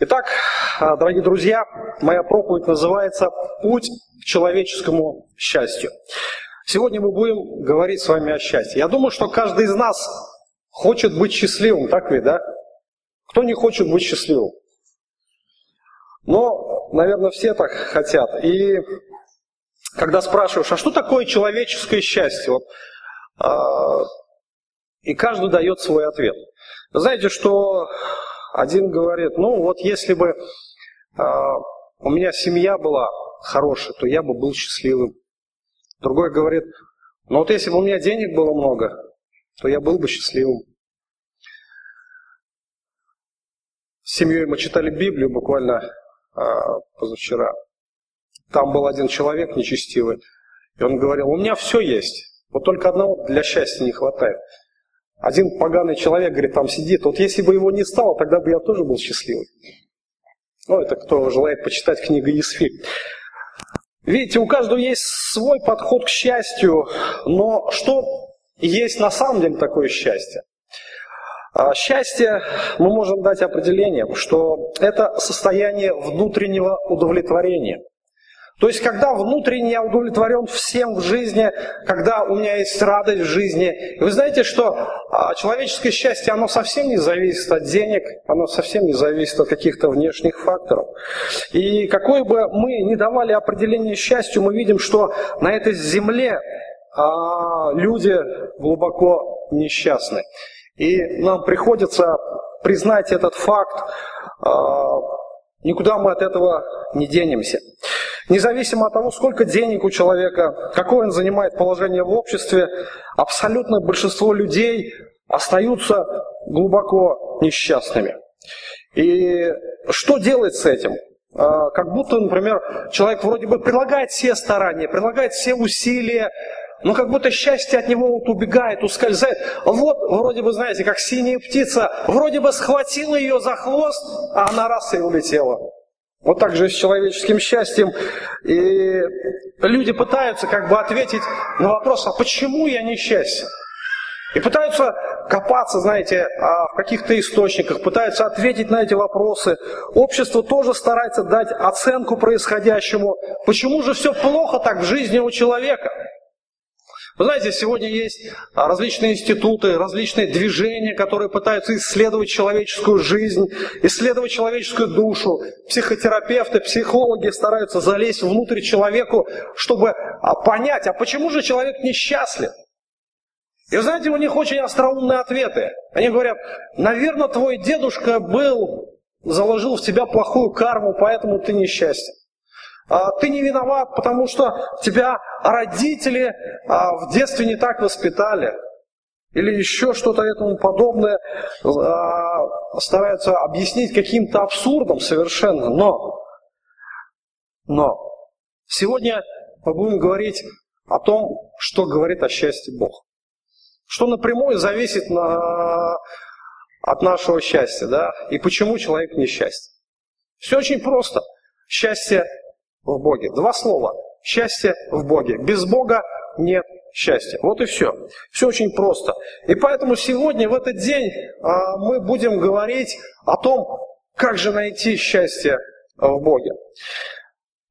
Итак, а, дорогие друзья, моя проповедь называется «Путь к человеческому счастью». Сегодня мы будем говорить с вами о счастье. Я думаю, что каждый из нас хочет быть счастливым, так ведь, да? Кто не хочет быть счастливым? Но, наверное, все так хотят. И когда спрашиваешь, а что такое человеческое счастье? Вот, э, и каждый дает свой ответ. Знаете, что один говорит, ну вот если бы э, у меня семья была хорошая, то я бы был счастливым. Другой говорит, ну вот если бы у меня денег было много, то я был бы счастливым. С семьей мы читали Библию буквально э, позавчера. Там был один человек нечестивый, и он говорил, у меня все есть, вот только одного для счастья не хватает. Один поганый человек, говорит, там сидит. Вот если бы его не стало, тогда бы я тоже был счастливый. Ну, это кто желает почитать книгу Есфи. Видите, у каждого есть свой подход к счастью, но что есть на самом деле такое счастье? А, счастье мы можем дать определением, что это состояние внутреннего удовлетворения – то есть, когда внутренне я удовлетворен всем в жизни, когда у меня есть радость в жизни. И вы знаете, что а, человеческое счастье, оно совсем не зависит от денег, оно совсем не зависит от каких-то внешних факторов. И какое бы мы ни давали определение счастью, мы видим, что на этой земле а, люди глубоко несчастны. И нам приходится признать этот факт, а, никуда мы от этого не денемся. Независимо от того, сколько денег у человека, какое он занимает положение в обществе, абсолютное большинство людей остаются глубоко несчастными. И что делать с этим? А, как будто, например, человек вроде бы прилагает все старания, прилагает все усилия, но как будто счастье от него вот убегает, ускользает. Вот, вроде бы, знаете, как синяя птица, вроде бы схватила ее за хвост, а она раз и улетела. Вот так же с человеческим счастьем. И люди пытаются как бы ответить на вопрос, а почему я несчастен? И пытаются копаться, знаете, а, в каких-то источниках, пытаются ответить на эти вопросы. Общество тоже старается дать оценку происходящему. Почему же все плохо так в жизни у человека? Вы знаете, сегодня есть а, различные институты, различные движения, которые пытаются исследовать человеческую жизнь, исследовать человеческую душу. Психотерапевты, психологи стараются залезть внутрь человеку, чтобы а, понять, а почему же человек несчастлив? И вы знаете, у них очень остроумные ответы. Они говорят, наверное, твой дедушка был, заложил в тебя плохую карму, поэтому ты несчастен. А, ты не виноват, потому что тебя родители а, в детстве не так воспитали. Или еще что-то этому подобное а, стараются объяснить каким-то абсурдом совершенно. Но, но сегодня мы будем говорить о том, что говорит о счастье Бог. Что напрямую зависит на, от нашего счастья, да, и почему человек несчастен. Все очень просто. Счастье в Боге. Два слова. Счастье в Боге. Без Бога нет счастья. Вот и все. Все очень просто. И поэтому сегодня, в этот день, а, мы будем говорить о том, как же найти счастье в Боге.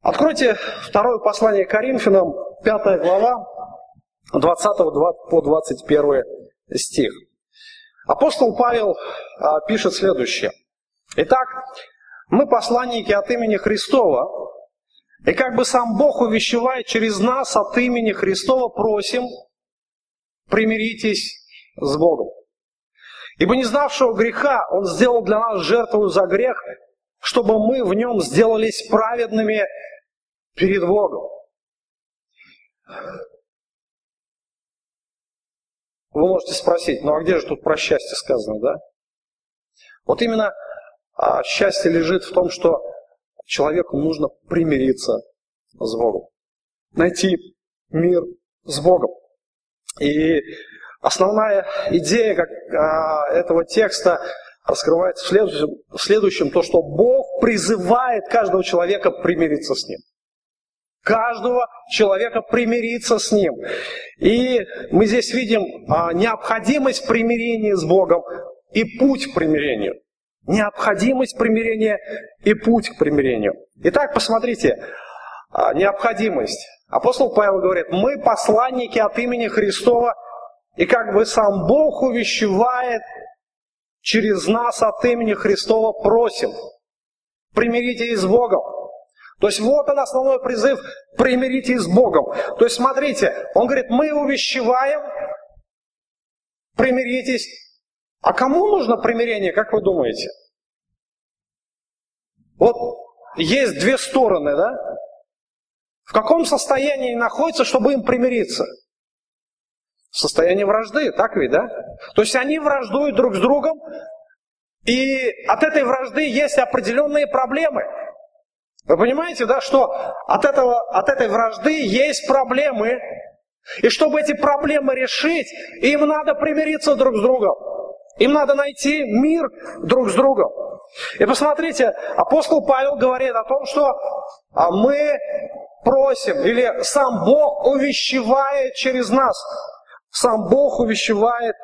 Откройте второе послание Коринфянам, 5 глава, 20 по 21 стих. Апостол Павел а, пишет следующее. Итак, мы посланники от имени Христова, и как бы сам Бог увещевает через нас от имени Христова просим, примиритесь с Богом. Ибо не знавшего греха Он сделал для нас жертву за грех, чтобы мы в нем сделались праведными перед Богом. Вы можете спросить, ну а где же тут про счастье сказано, да? Вот именно а, счастье лежит в том, что человеку нужно примириться с Богом, найти мир с Богом. И основная идея как, а, этого текста раскрывается в следующем, в следующем, то, что Бог призывает каждого человека примириться с Ним. Каждого человека примириться с Ним. И мы здесь видим а, необходимость примирения с Богом и путь к примирению. Необходимость примирения и путь к примирению. Итак, посмотрите, а, необходимость. Апостол Павел говорит, мы посланники от имени Христова, и как бы сам Бог увещевает через нас от имени Христова просим, примиритесь с Богом. То есть вот он основной призыв, примиритесь с Богом. То есть смотрите, он говорит, мы увещеваем, примиритесь. А кому нужно примирение, как вы думаете? Вот есть две стороны, да? В каком состоянии находятся, чтобы им примириться? В состоянии вражды, так ведь, да? То есть они враждуют друг с другом, и от этой вражды есть определенные проблемы. Вы понимаете, да, что от, этого, от этой вражды есть проблемы. И чтобы эти проблемы решить, им надо примириться друг с другом. Им надо найти мир друг с другом. И посмотрите, апостол Павел говорит о том, что а, мы просим, или сам Бог увещевает через нас. Сам Бог увещевает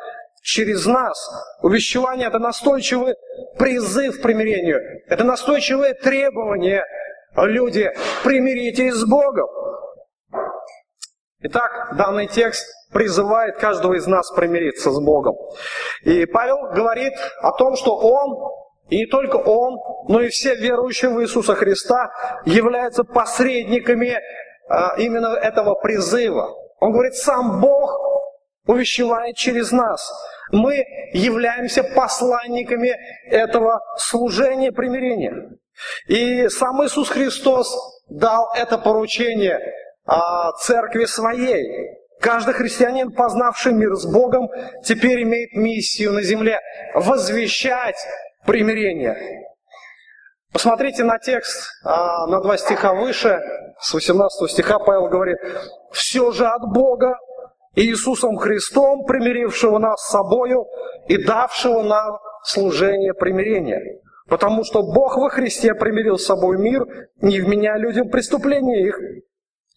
через нас. Увещевание – это настойчивый призыв к примирению. Это настойчивое требование. Люди, примиритесь с Богом. Итак, данный текст призывает каждого из нас примириться с Богом. И Павел говорит о том, что он, и не только он, но и все верующие в Иисуса Христа являются посредниками а, именно этого призыва. Он говорит, сам Бог увещевает через нас. Мы являемся посланниками этого служения примирения. И сам Иисус Христос дал это поручение церкви своей. Каждый христианин, познавший мир с Богом, теперь имеет миссию на земле – возвещать примирение. Посмотрите на текст, а, на два стиха выше, с 18 стиха Павел говорит, «Все же от Бога, Иисусом Христом, примирившего нас с собою и давшего нам служение примирения. Потому что Бог во Христе примирил с собой мир, не вменяя людям преступления их,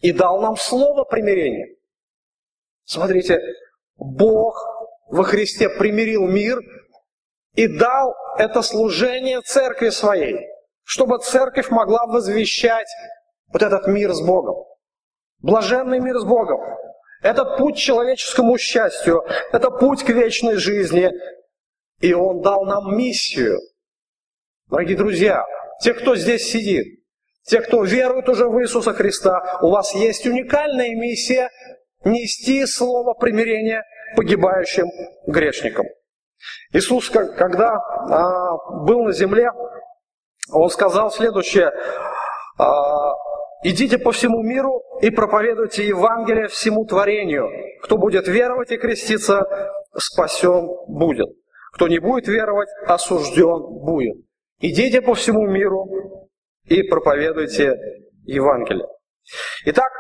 и дал нам слово примирения. Смотрите, Бог во Христе примирил мир и дал это служение церкви своей, чтобы церковь могла возвещать вот этот мир с Богом. Блаженный мир с Богом. Это путь к человеческому счастью, это путь к вечной жизни. И Он дал нам миссию. Дорогие друзья, те, кто здесь сидит, те, кто верует уже в Иисуса Христа, у вас есть уникальная миссия нести слово примирения погибающим грешникам. Иисус, когда а, был на земле, Он сказал следующее, а, «Идите по всему миру и проповедуйте Евангелие всему творению. Кто будет веровать и креститься, спасен будет. Кто не будет веровать, осужден будет. Идите по всему миру и проповедуйте Евангелие. Итак,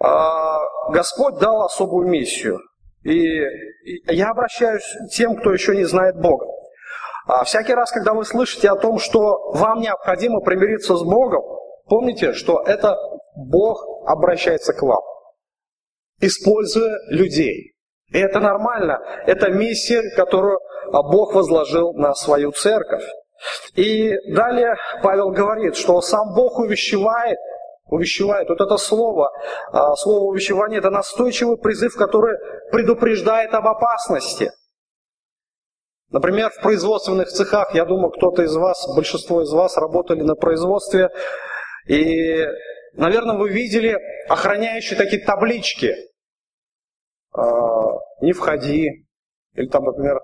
а, Господь дал особую миссию. И я обращаюсь к тем, кто еще не знает Бога. А всякий раз, когда вы слышите о том, что вам необходимо примириться с Богом, помните, что это Бог обращается к вам, используя людей. И это нормально. Это миссия, которую Бог возложил на свою церковь. И далее Павел говорит, что сам Бог увещевает, увещевает. Вот это слово, а, слово увещевание, это настойчивый призыв, который предупреждает об опасности. Например, в производственных цехах, я думаю, кто-то из вас, большинство из вас работали на производстве, и, наверное, вы видели охраняющие такие таблички. А, «Не входи», или там, например,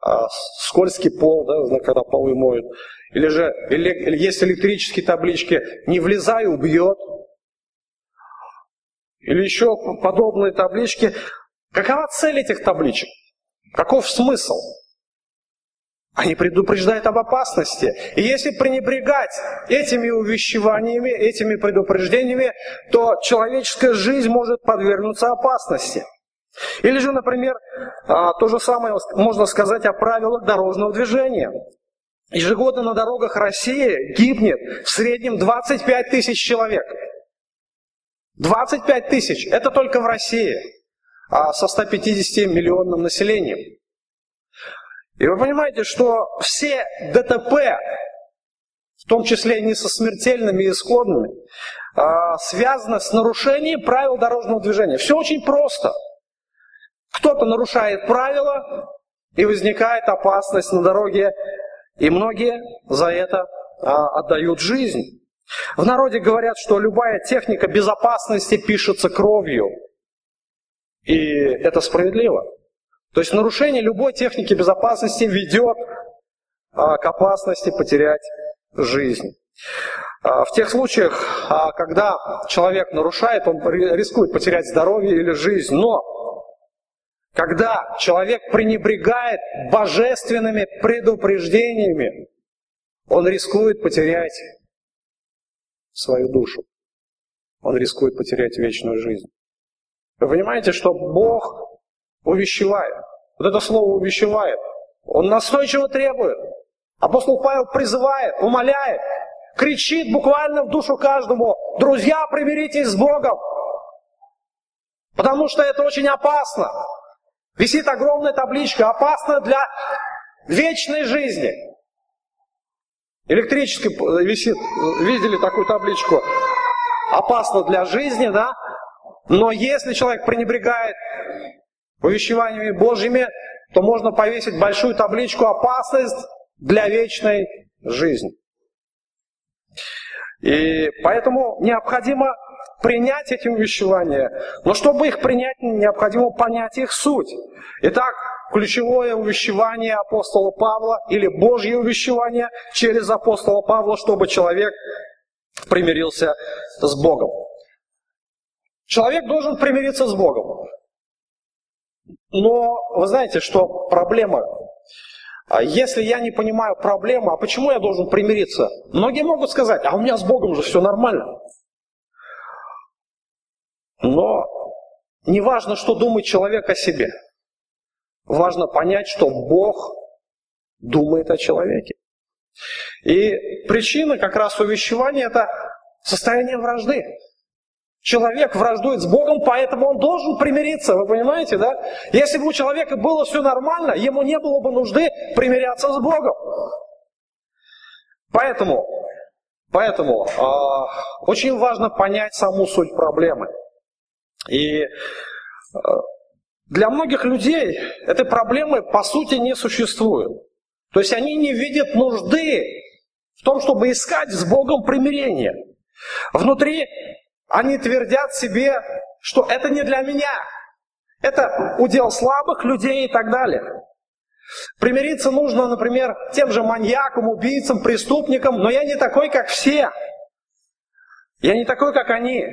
а, скользкий пол, да, когда полы моют. Или же или, есть электрические таблички «Не влезай, убьет». Или еще подобные таблички. Какова цель этих табличек? Каков смысл? Они предупреждают об опасности. И если пренебрегать этими увещеваниями, этими предупреждениями, то человеческая жизнь может подвергнуться опасности. Или же, например, а, то же самое можно сказать о правилах дорожного движения. Ежегодно на дорогах России гибнет в среднем 25 тысяч человек. 25 тысяч. Это только в России. А со 150 миллионным населением. И вы понимаете, что все ДТП, в том числе и не со смертельными исходными, а, связаны с нарушением правил дорожного движения. Все очень просто. Кто-то нарушает правила, и возникает опасность на дороге, и многие за это а, отдают жизнь. В народе говорят, что любая техника безопасности пишется кровью. И это справедливо. То есть нарушение любой техники безопасности ведет а, к опасности потерять жизнь. А, в тех случаях, а, когда человек нарушает, он рискует потерять здоровье или жизнь. Но когда человек пренебрегает божественными предупреждениями, он рискует потерять свою душу. Он рискует потерять вечную жизнь. Вы понимаете, что Бог увещевает. Вот это слово увещевает. Он настойчиво требует. Апостол Павел призывает, умоляет, кричит буквально в душу каждому, друзья, примиритесь с Богом. Потому что это очень опасно. Висит огромная табличка, опасно для вечной жизни. Электрический висит, видели такую табличку? Опасно для жизни, да? Но если человек пренебрегает увещеваниями Божьими, то можно повесить большую табличку «Опасность для вечной жизни». И поэтому необходимо принять эти увещевания. Но чтобы их принять, необходимо понять их суть. Итак, ключевое увещевание апостола Павла или Божье увещевание через апостола Павла, чтобы человек примирился с Богом. Человек должен примириться с Богом. Но вы знаете, что проблема? А если я не понимаю проблему, а почему я должен примириться? Многие могут сказать, а у меня с Богом же все нормально. Но не важно, что думает человек о себе. Важно понять, что Бог думает о человеке. И причина как раз увещевания – это состояние вражды. Человек враждует с Богом, поэтому он должен примириться, вы понимаете, да? Если бы у человека было все нормально, ему не было бы нужды примиряться с Богом. Поэтому, поэтому э, очень важно понять саму суть проблемы. И э, для многих людей этой проблемы по сути не существует. То есть они не видят нужды в том, чтобы искать с Богом примирение. Внутри они твердят себе, что это не для меня. Это удел слабых людей и так далее. Примириться нужно, например, тем же маньякам, убийцам, преступникам, но я не такой, как все. Я не такой, как они.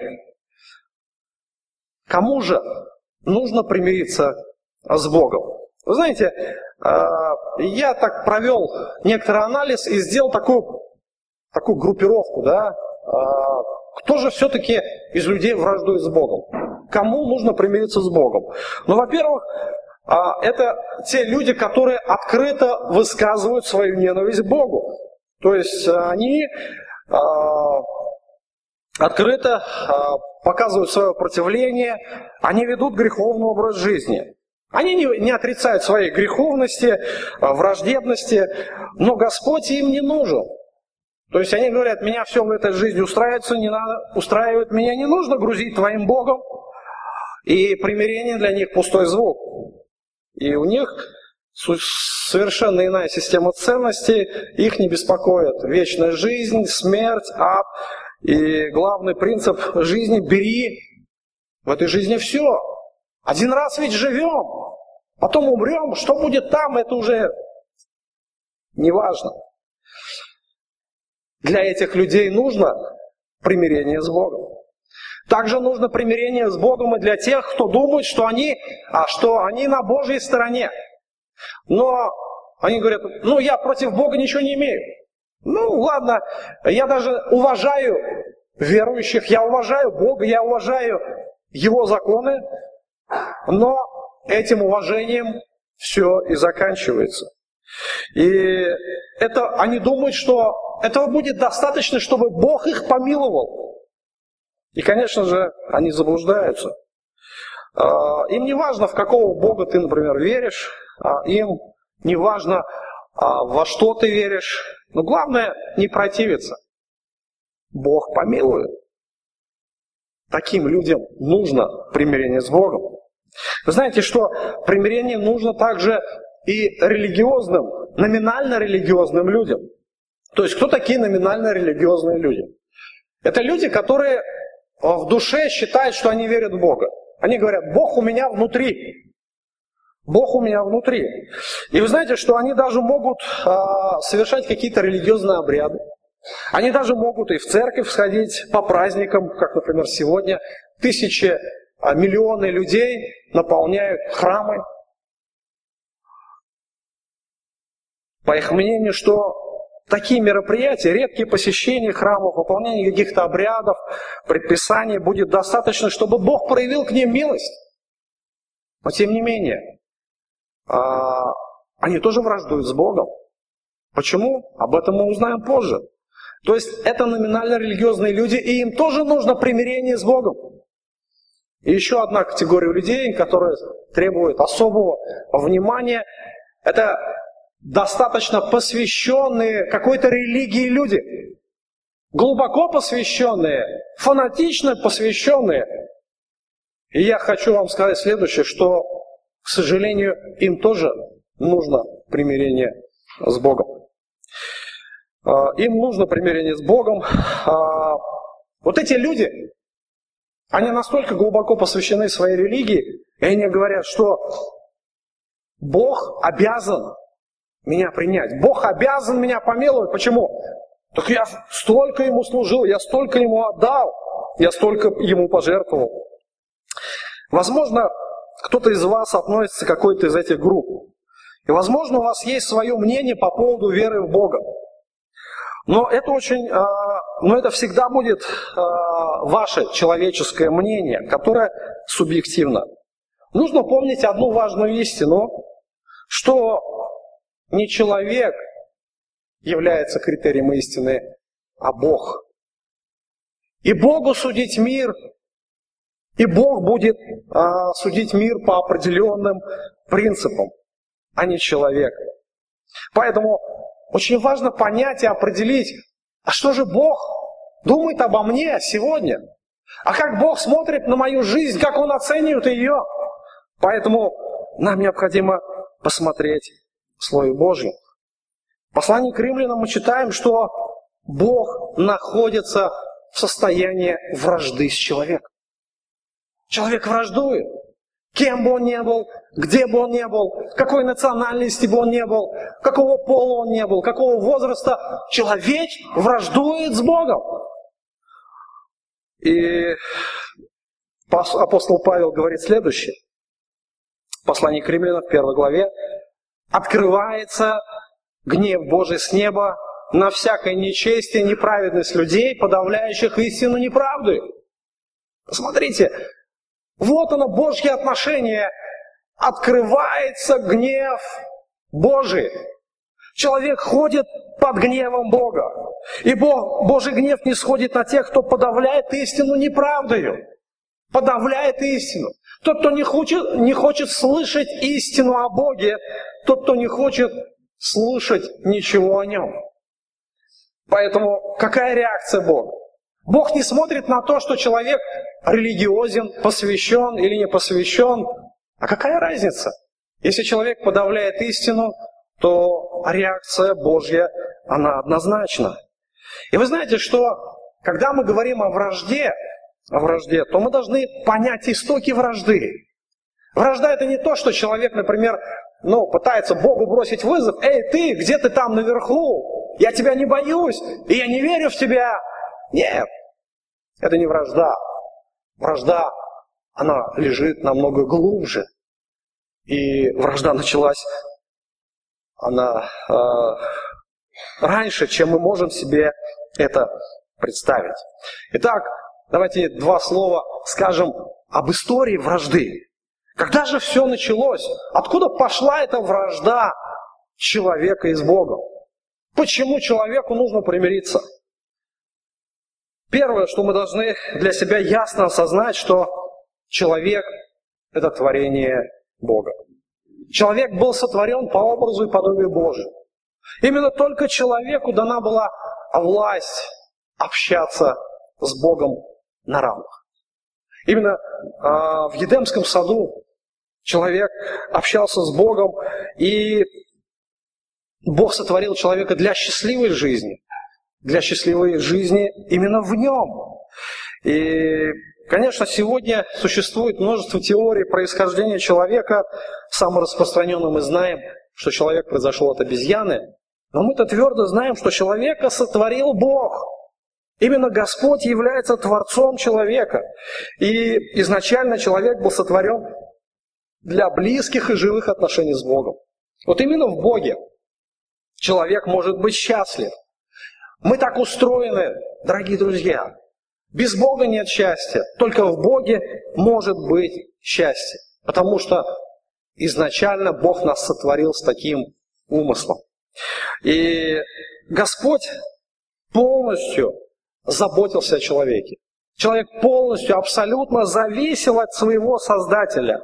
Кому же нужно примириться с Богом? Вы знаете, а, я так провел некоторый анализ и сделал такую, такую группировку, да, а, кто же все-таки из людей враждует с Богом? Кому нужно примириться с Богом? Ну, во-первых, а, это те люди, которые открыто высказывают свою ненависть к Богу. То есть они открыто показывают свое противление, они ведут греховный образ жизни. Они не, не отрицают своей греховности, а, враждебности, но Господь им не нужен. То есть они говорят, меня все в этой жизни устраивается, не надо, устраивает, меня не нужно грузить твоим Богом. И примирение для них пустой звук. И у них совершенно иная система ценностей, их не беспокоит вечная жизнь, смерть, ад. И главный принцип жизни – бери в этой жизни все. Один раз ведь живем, потом умрем, что будет там, это уже не важно. Для этих людей нужно примирение с Богом. Также нужно примирение с Богом и для тех, кто думает, что они, а что они на Божьей стороне. Но они говорят, ну я против Бога ничего не имею. Ну, ладно, я даже уважаю верующих, я уважаю Бога, я уважаю Его законы, но этим уважением все и заканчивается. И это они думают, что этого будет достаточно, чтобы Бог их помиловал. И, конечно же, они заблуждаются. А, им не важно, в какого Бога ты, например, веришь, а им неважно, а, во что ты веришь, но главное не противиться. Бог помилует. Таким людям нужно примирение с Богом. Вы знаете, что примирение нужно также и религиозным, номинально религиозным людям. То есть кто такие номинально религиозные люди? Это люди, которые в душе считают, что они верят в Бога. Они говорят, Бог у меня внутри. Бог у меня внутри. И вы знаете, что они даже могут а, совершать какие-то религиозные обряды. Они даже могут и в церковь сходить по праздникам, как, например, сегодня. Тысячи, а, миллионы людей наполняют храмы. По их мнению, что такие мероприятия, редкие посещения храмов, выполнение каких-то обрядов, предписаний будет достаточно, чтобы Бог проявил к ним милость. Но тем не менее, они тоже враждуют с Богом. Почему? Об этом мы узнаем позже. То есть это номинально религиозные люди, и им тоже нужно примирение с Богом. И еще одна категория людей, которая требует особого внимания, это достаточно посвященные какой-то религии люди. Глубоко посвященные, фанатично посвященные. И я хочу вам сказать следующее, что к сожалению, им тоже нужно примирение с Богом. А, им нужно примирение с Богом. А, вот эти люди, они настолько глубоко посвящены своей религии, и они говорят, что Бог обязан меня принять. Бог обязан меня помиловать. Почему? Так я столько ему служил, я столько ему отдал, я столько ему пожертвовал. Возможно, кто-то из вас относится к какой-то из этих групп. И, возможно, у вас есть свое мнение по поводу веры в Бога. Но это очень, а, но это всегда будет а, ваше человеческое мнение, которое субъективно. Нужно помнить одну важную истину, что не человек является критерием истины, а Бог. И Богу судить мир и Бог будет а, судить мир по определенным принципам, а не человек. Поэтому очень важно понять и определить, а что же Бог думает обо мне сегодня? А как Бог смотрит на мою жизнь, как Он оценивает ее? Поэтому нам необходимо посмотреть Слово Божье. В послании к римлянам мы читаем, что Бог находится в состоянии вражды с человеком. Человек враждует. Кем бы он ни был, где бы он ни был, какой национальности бы он ни был, какого пола он ни был, какого возраста, человек враждует с Богом. И апостол Павел говорит следующее. Послание к римлянам в первой главе. Открывается гнев Божий с неба на всякое нечестие, неправедность людей, подавляющих истину неправды. Посмотрите, вот оно, Божье отношение. Открывается гнев Божий. Человек ходит под гневом Бога. И Бог, Божий гнев не сходит на тех, кто подавляет истину неправдою. Подавляет истину. Тот, кто не хочет, не хочет слышать истину о Боге, тот, кто не хочет слушать ничего о нем. Поэтому какая реакция Бога? Бог не смотрит на то, что человек религиозен, посвящен или не посвящен. А какая разница? Если человек подавляет истину, то реакция Божья, она однозначна. И вы знаете, что когда мы говорим о вражде, о вражде, то мы должны понять истоки вражды. Вражда это не то, что человек, например, ну, пытается Богу бросить вызов. Эй, ты, где ты там наверху? Я тебя не боюсь, и я не верю в тебя. Нет, это не вражда. Вражда, она лежит намного глубже. И вражда началась, она э, раньше, чем мы можем себе это представить. Итак, давайте два слова скажем об истории вражды. Когда же все началось? Откуда пошла эта вражда человека и с Богом? Почему человеку нужно примириться? Первое, что мы должны для себя ясно осознать, что человек – это творение Бога. Человек был сотворен по образу и подобию Божию. Именно только человеку дана была власть общаться с Богом на равных. Именно э, в Едемском саду человек общался с Богом, и Бог сотворил человека для счастливой жизни. Для счастливой жизни именно в нем. И, конечно, сегодня существует множество теорий происхождения человека. Самым распространенным мы знаем, что человек произошел от обезьяны. Но мы-то твердо знаем, что человека сотворил Бог. Именно Господь является Творцом человека. И изначально человек был сотворен для близких и живых отношений с Богом. Вот именно в Боге человек может быть счастлив. Мы так устроены, дорогие друзья. Без Бога нет счастья. Только в Боге может быть счастье. Потому что изначально Бог нас сотворил с таким умыслом. И Господь полностью заботился о человеке. Человек полностью, абсолютно зависел от своего Создателя.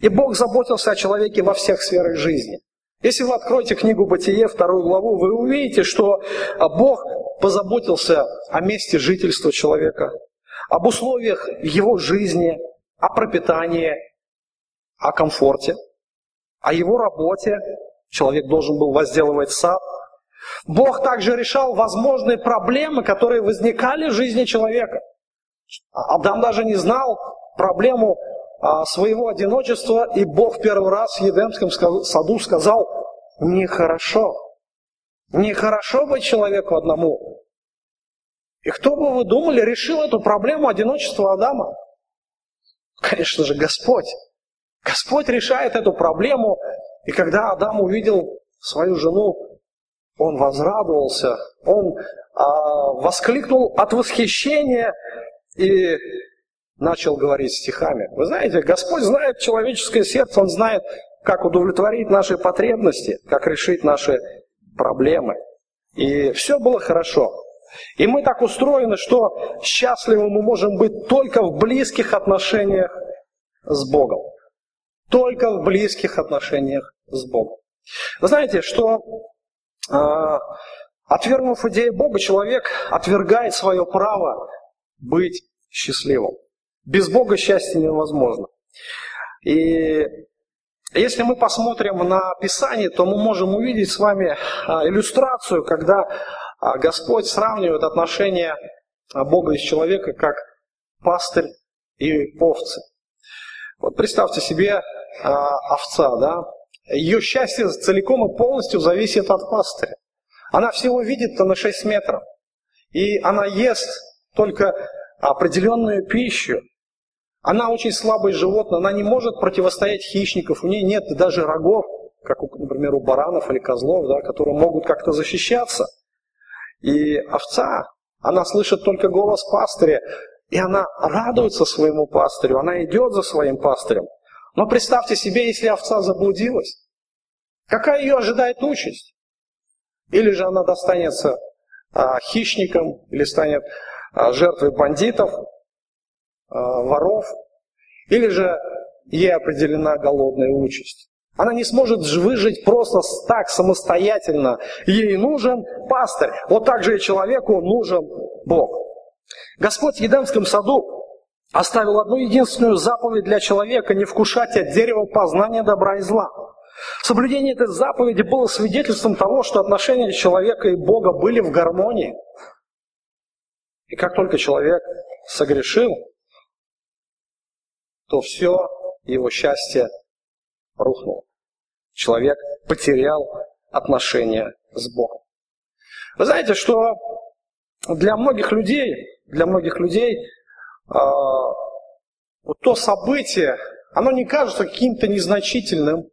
И Бог заботился о человеке во всех сферах жизни. Если вы откроете книгу Бытие, вторую главу, вы увидите, что Бог позаботился о месте жительства человека, об условиях его жизни, о пропитании, о комфорте, о его работе. Человек должен был возделывать сад, Бог также решал возможные проблемы, которые возникали в жизни человека. Адам даже не знал проблему а, своего одиночества, и Бог первый раз в Едемском саду сказал, нехорошо, нехорошо быть человеку одному. И кто бы вы думали, решил эту проблему одиночества Адама? Конечно же, Господь. Господь решает эту проблему, и когда Адам увидел свою жену, он возрадовался, он а, воскликнул от восхищения и начал говорить стихами. Вы знаете, Господь знает человеческое сердце, Он знает, как удовлетворить наши потребности, как решить наши проблемы. И все было хорошо. И мы так устроены, что счастливы мы можем быть только в близких отношениях с Богом. Только в близких отношениях с Богом. Вы знаете, что а, отвергнув идею Бога, человек отвергает свое право быть счастливым. Без Бога счастье невозможно. И если мы посмотрим на Писание, то мы можем увидеть с вами а, иллюстрацию, когда а, Господь сравнивает отношения Бога и человека как пастырь и овцы. Вот представьте себе овца, да, ее счастье целиком и полностью зависит от пастыря. Она всего видит-то на 6 метров. И она ест только определенную пищу. Она очень слабое животное, она не может противостоять хищников, у нее нет даже рогов, как, например, у баранов или козлов, да, которые могут как-то защищаться. И овца, она слышит только голос пастыря, и она радуется своему пастырю, она идет за своим пастырем. Но представьте себе, если овца заблудилась, какая ее ожидает участь? Или же она достанется а, хищникам, или станет а, жертвой бандитов, воров, или же ей определена голодная участь. Она не сможет выжить просто так самостоятельно. Ей нужен пастырь. Вот так же и человеку нужен Бог. Господь в Едемском саду оставил одну единственную заповедь для человека – не вкушать от дерева познания добра и зла. Соблюдение этой заповеди было свидетельством того, что отношения человека и Бога были в гармонии. И как только человек согрешил, то все его счастье рухнуло. Человек потерял отношения с Богом. Вы знаете, что для многих людей, для многих людей а, вот то событие, оно не кажется каким-то незначительным.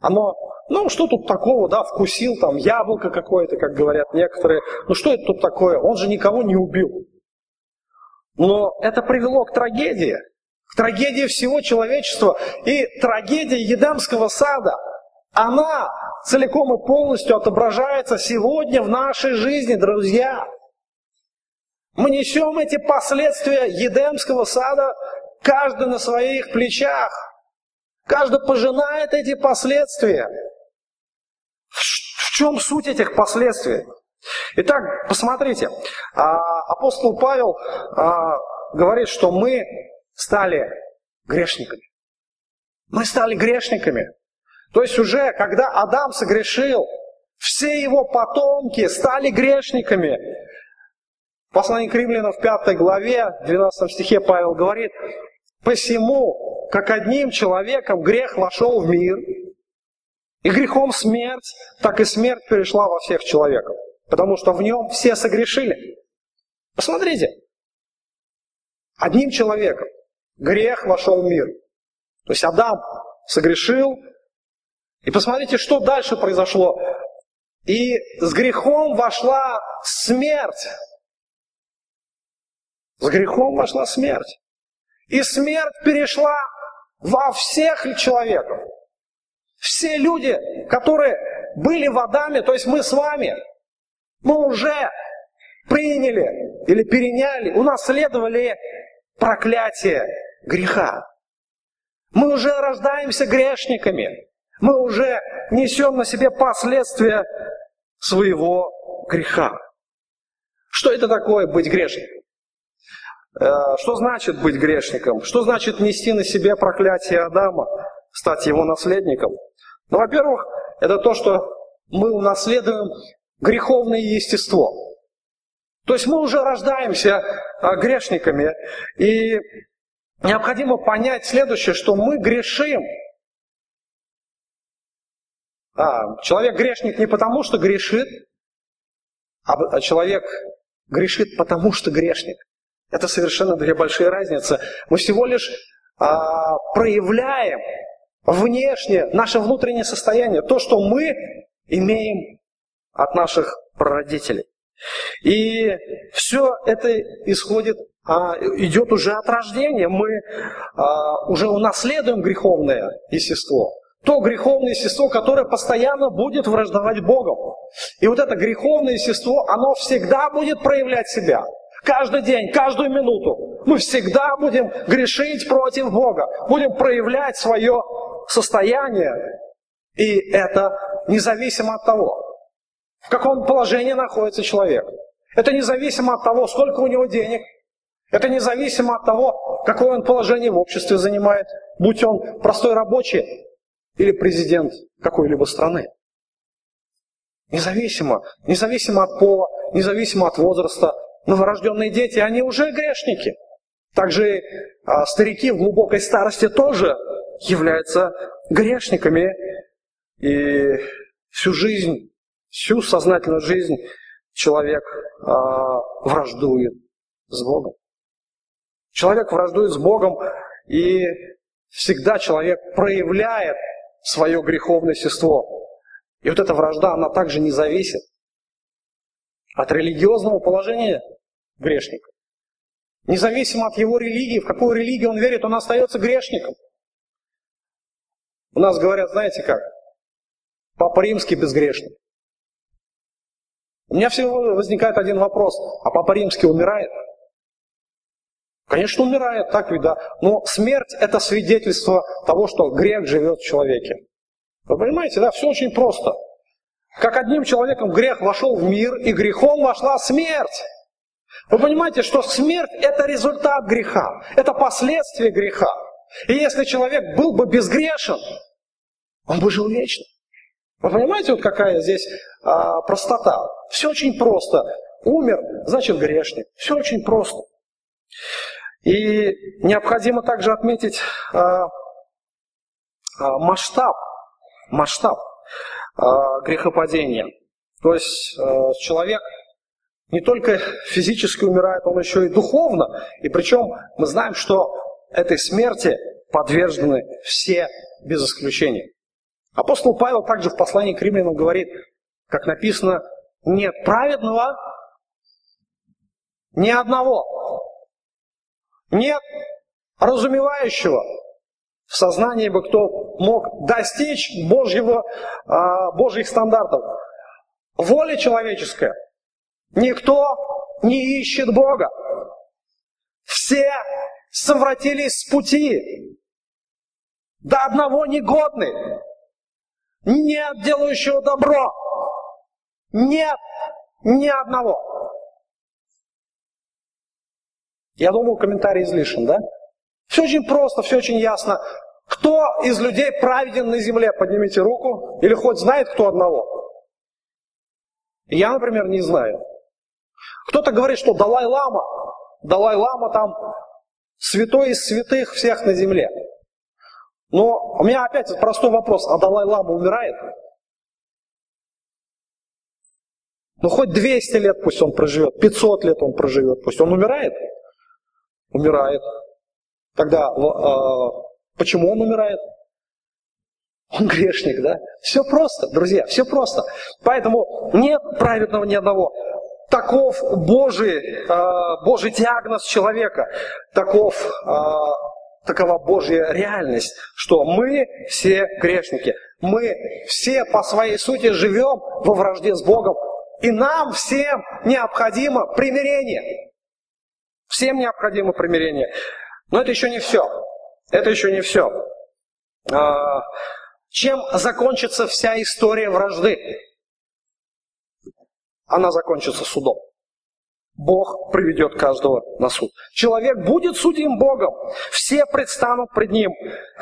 Оно, ну что тут такого, да, вкусил там яблоко какое-то, как говорят некоторые. Ну что это тут такое? Он же никого не убил. Но это привело к трагедии, к трагедии всего человечества. И трагедия Едамского сада, она целиком и полностью отображается сегодня в нашей жизни, друзья. Мы несем эти последствия Едемского сада каждый на своих плечах. Каждый пожинает эти последствия. В чем суть этих последствий? Итак, посмотрите, а, апостол Павел а, говорит, что мы стали грешниками. Мы стали грешниками. То есть уже, когда Адам согрешил, все его потомки стали грешниками. В послании к римлянам в 5 главе, 12 стихе Павел говорит, «Посему, как одним человеком грех вошел в мир, и грехом смерть, так и смерть перешла во всех человеков, потому что в нем все согрешили». Посмотрите, одним человеком грех вошел в мир. То есть Адам согрешил, и посмотрите, что дальше произошло. И с грехом вошла смерть. С грехом вошла смерть. И смерть перешла во всех человеков. Все люди, которые были в Адаме, то есть мы с вами, мы уже приняли или переняли, унаследовали проклятие греха. Мы уже рождаемся грешниками. Мы уже несем на себе последствия своего греха. Что это такое быть грешником? Э, что значит быть грешником? Что значит нести на себе проклятие Адама, стать его наследником? Ну, во-первых, это то, что мы унаследуем греховное естество. То есть мы уже рождаемся э, грешниками, и необходимо понять следующее, что мы грешим. А, человек грешник не потому, что грешит, а, а человек грешит потому, что грешник. Это совершенно две большие разницы. Мы всего лишь а, проявляем внешне наше внутреннее состояние, то, что мы имеем от наших прародителей. И все это исходит, идет уже от рождения. Мы а, уже унаследуем греховное естество. То греховное естество, которое постоянно будет враждовать Богом. И вот это греховное естество, оно всегда будет проявлять себя. Каждый день, каждую минуту. Мы всегда будем грешить против Бога. Будем проявлять свое состояние. И это независимо от того, в каком положении находится человек. Это независимо от того, сколько у него денег. Это независимо от того, какое он положение в обществе занимает. Будь он простой рабочий или президент какой-либо страны. Независимо. Независимо от пола, независимо от возраста. Новорожденные дети, они уже грешники. Также а, старики в глубокой старости тоже являются грешниками. И всю жизнь Всю сознательную жизнь человек э, враждует с Богом. Человек враждует с Богом, и всегда человек проявляет свое греховное естество. И вот эта вражда, она также не зависит от религиозного положения грешника. Независимо от его религии, в какую религию он верит, он остается грешником. У нас говорят, знаете как, Папа Римский безгрешный. У меня всего возникает один вопрос. А Папа Римский умирает? Конечно, умирает, так ведь, да. Но смерть – это свидетельство того, что грех живет в человеке. Вы понимаете, да? Все очень просто. Как одним человеком грех вошел в мир, и грехом вошла смерть. Вы понимаете, что смерть – это результат греха, это последствие греха. И если человек был бы безгрешен, он бы жил вечно. Вы понимаете, вот какая здесь а, простота? Все очень просто. Умер, значит грешник. Все очень просто. И необходимо также отметить а, а, масштаб, масштаб а, грехопадения. То есть человек не только физически умирает, он еще и духовно. И причем мы знаем, что этой смерти подвержены все без исключения. Апостол Павел также в послании к римлянам говорит, как написано, нет праведного ни одного. Нет разумевающего в сознании бы, кто мог достичь Божьего, а, Божьих стандартов. Воля человеческая. Никто не ищет Бога. Все совратились с пути. До одного негодный. Нет делающего добро. Нет ни одного. Я думаю, комментарий излишен, да? Все очень просто, все очень ясно. Кто из людей праведен на земле? Поднимите руку. Или хоть знает кто одного? Я, например, не знаю. Кто-то говорит, что Далай-Лама, Далай-Лама там святой из святых всех на земле. Но у меня опять простой вопрос, а Далай-Лама умирает? Ну хоть 200 лет пусть он проживет, 500 лет он проживет, пусть он умирает? Умирает. Тогда э, почему он умирает? Он грешник, да? Все просто, друзья, все просто. Поэтому нет праведного ни одного. Таков Божий, э, Божий диагноз человека. Таков, э, такова Божья реальность, что мы все грешники. Мы все по своей сути живем во вражде с Богом. И нам всем необходимо примирение. Всем необходимо примирение. Но это еще не все. Это еще не все. А, чем закончится вся история вражды? Она закончится судом. Бог приведет каждого на суд. Человек будет судим Богом. Все предстанут пред Ним.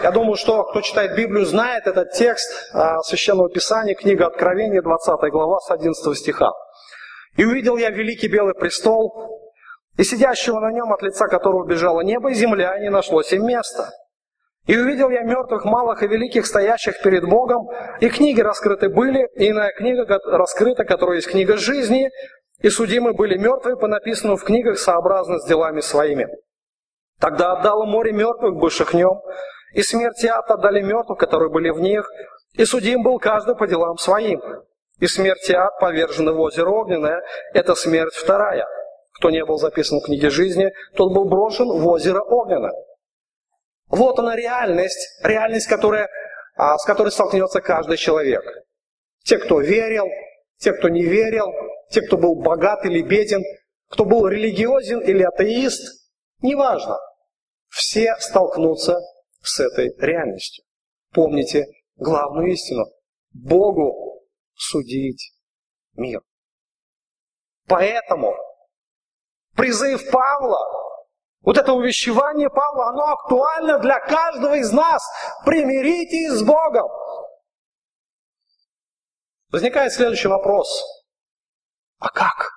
Я думаю, что кто читает Библию, знает этот текст а, Священного Писания, книга Откровения, 20 глава, с 11 стиха. «И увидел я великий белый престол, и сидящего на нем, от лица которого бежало небо и земля, не нашлось им места. И увидел я мертвых, малых и великих, стоящих перед Богом, и книги раскрыты были, и иная книга раскрыта, которая есть книга жизни, и судимы были мертвые по написанному в книгах сообразно с делами своими. Тогда отдало море мертвых, бывших в нем, и смерти ад отдали мертвых, которые были в них, и судим был каждый по делам своим. И смерти ад повержены в озеро огненное, это смерть вторая. Кто не был записан в книге жизни, тот был брошен в озеро огненное. Вот она реальность, реальность, которая, а, с которой столкнется каждый человек. Те, кто верил, те, кто не верил, те, кто был богат или беден, кто был религиозен или атеист, неважно. Все столкнутся с этой реальностью. Помните главную истину. Богу судить мир. Поэтому призыв Павла вот это увещевание Павла, оно актуально для каждого из нас. Примиритесь с Богом. Возникает следующий вопрос. А как?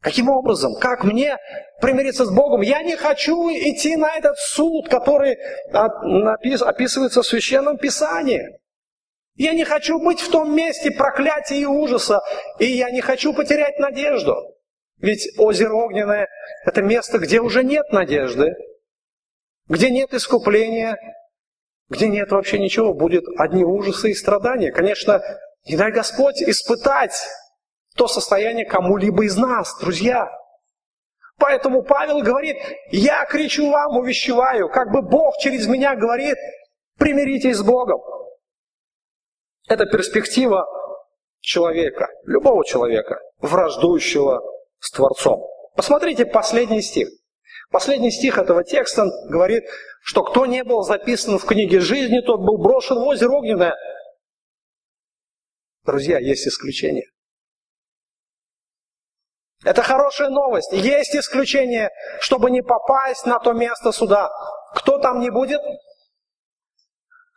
Каким образом? Как мне примириться с Богом? Я не хочу идти на этот суд, который описывается в Священном Писании. Я не хочу быть в том месте проклятия и ужаса, и я не хочу потерять надежду. Ведь озеро Огненное – это место, где уже нет надежды, где нет искупления, где нет вообще ничего, будет одни ужасы и страдания. Конечно, не дай Господь испытать то состояние кому-либо из нас, друзья. Поэтому Павел говорит, я кричу вам, увещеваю, как бы Бог через меня говорит, примиритесь с Богом. Это перспектива человека, любого человека, враждующего с Творцом. Посмотрите последний стих. Последний стих этого текста говорит, что кто не был записан в книге жизни, тот был брошен в озеро огненное. Друзья, есть исключение. Это хорошая новость. Есть исключение, чтобы не попасть на то место суда. Кто там не будет?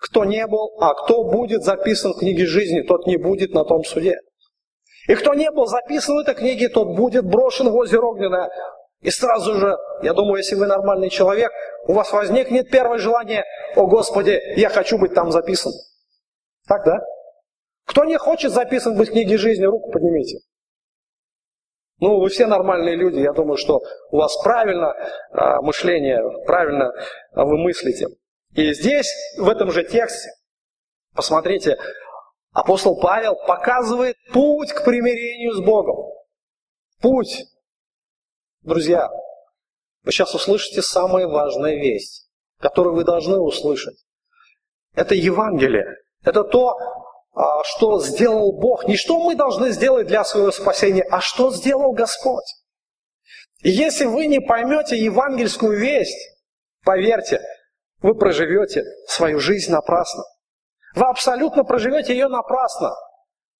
Кто не был, а кто будет записан в книге жизни, тот не будет на том суде. И кто не был записан в этой книге, тот будет брошен в озеро огненное. И сразу же, я думаю, если вы нормальный человек, у вас возникнет первое желание, о Господи, я хочу быть там записан. Так, да? Кто не хочет записан быть в книге жизни, руку поднимите. Ну, вы все нормальные люди, я думаю, что у вас правильно а, мышление, правильно а, вы мыслите. И здесь, в этом же тексте, посмотрите, Апостол Павел показывает путь к примирению с Богом. Путь. Друзья, вы сейчас услышите самую важную весть, которую вы должны услышать. Это Евангелие. Это то, а, что сделал Бог. Не что мы должны сделать для своего спасения, а что сделал Господь. И если вы не поймете евангельскую весть, поверьте, вы проживете свою жизнь напрасно. Вы абсолютно проживете ее напрасно.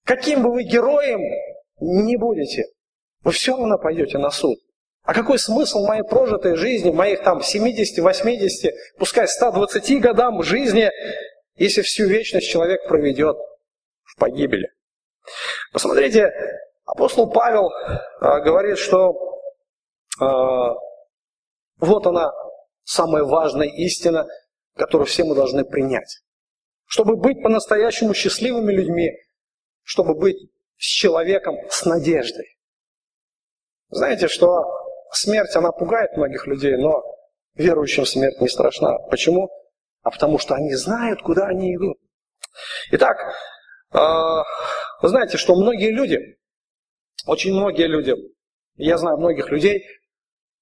Каким бы вы героем не будете, вы все равно пойдете на суд. А какой смысл моей прожитой жизни, моих там 70, 80, пускай 120 годам жизни, если всю вечность человек проведет в погибели? Посмотрите, апостол Павел э, говорит, что э, вот она, самая важная истина, которую все мы должны принять. Чтобы быть по-настоящему счастливыми людьми, чтобы быть с человеком с надеждой. Знаете, что смерть, она пугает многих людей, но верующим смерть не страшна. Почему? А потому что они знают, куда они идут. Итак, э, вы знаете, что многие люди, очень многие люди, я знаю многих людей,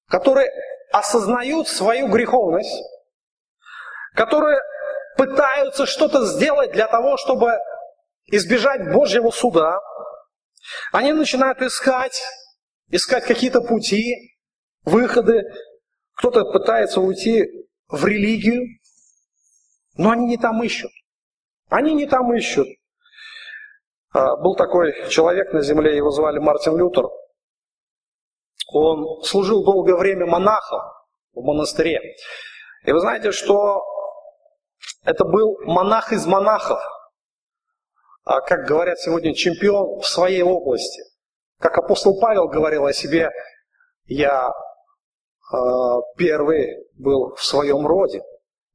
которые осознают свою греховность, которые пытаются что-то сделать для того, чтобы избежать Божьего суда, они начинают искать, искать какие-то пути, выходы. Кто-то пытается уйти в религию, но они не там ищут. Они не там ищут. А, был такой человек на земле, его звали Мартин Лютер. Он служил долгое время монахом в монастыре. И вы знаете, что это был монах из монахов. А, как говорят сегодня, чемпион в своей области. Как апостол Павел говорил о себе, я э, первый был в своем роде.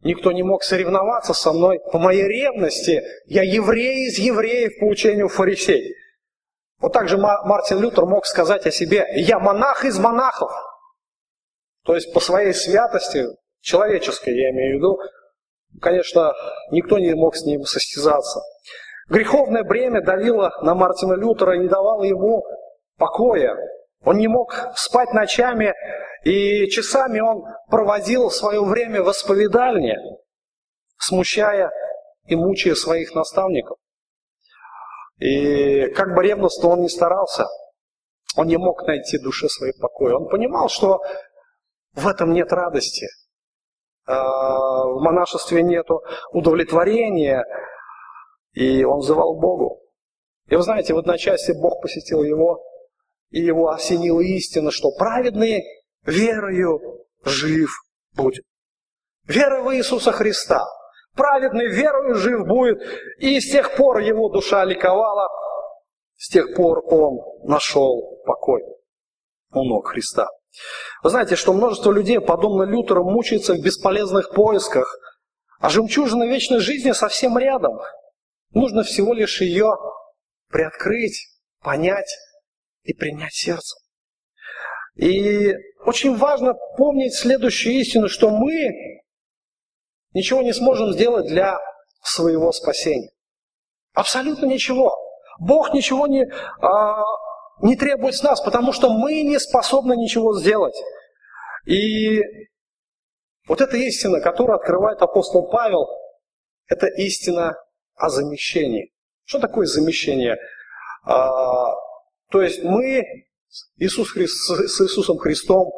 Никто не мог соревноваться со мной по моей ревности. Я еврей из евреев по учению фарисей. Вот так же Мартин Лютер мог сказать о себе, я монах из монахов. То есть по своей святости, человеческой я имею в виду, конечно, никто не мог с ним состязаться. Греховное бремя давило на Мартина Лютера и не давало ему покоя. Он не мог спать ночами, и часами он проводил свое время в исповедальне, смущая и мучая своих наставников. И как бы ревностно он ни старался, он не мог найти душе своей покоя. Он понимал, что в этом нет радости. А, в монашестве нет удовлетворения, и он взывал Богу. И вы знаете, в одночасье Бог посетил его, и его осенила истина, что праведный верою жив будет. Вера в Иисуса Христа. Праведный верою жив будет. И с тех пор его душа ликовала, с тех пор он нашел покой у ног Христа. Вы знаете, что множество людей, подобно Лютеру, мучаются в бесполезных поисках, а жемчужина вечной жизни совсем рядом. Нужно всего лишь ее приоткрыть, понять и принять сердцем. И очень важно помнить следующую истину, что мы ничего не сможем сделать для своего спасения. Абсолютно ничего. Бог ничего не, а, не требует с нас, потому что мы не способны ничего сделать. И вот эта истина, которую открывает апостол Павел, это истина о замещении. Что такое замещение? А, то есть мы Иисус Хри... с Иисусом Христом,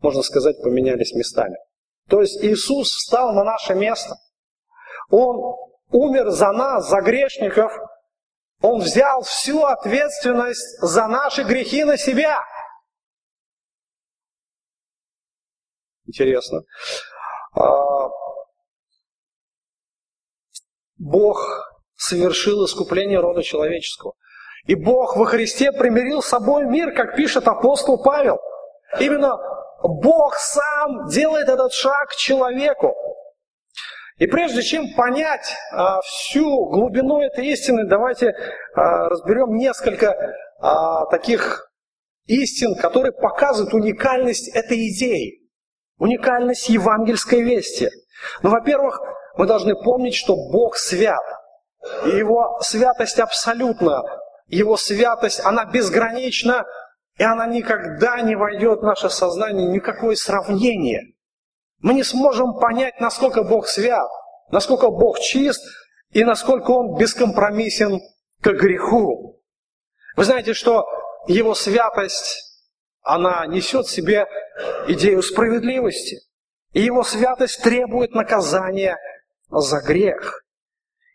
можно сказать, поменялись местами. То есть Иисус встал на наше место. Он умер за нас, за грешников. Он взял всю ответственность за наши грехи на себя. Интересно. А, Бог совершил искупление рода человеческого. И Бог во Христе примирил с собой мир, как пишет апостол Павел. Именно Бог сам делает этот шаг человеку. И прежде чем понять а, всю глубину этой истины, давайте а, разберем несколько а, таких истин, которые показывают уникальность этой идеи, уникальность евангельской вести. Ну, во-первых, мы должны помнить, что Бог свят. И Его святость абсолютна. Его святость, она безгранична, и она никогда не войдет в наше сознание никакое сравнение. Мы не сможем понять, насколько Бог свят, насколько Бог чист и насколько Он бескомпромиссен к греху. Вы знаете, что Его святость, она несет в себе идею справедливости. И его святость требует наказания за грех.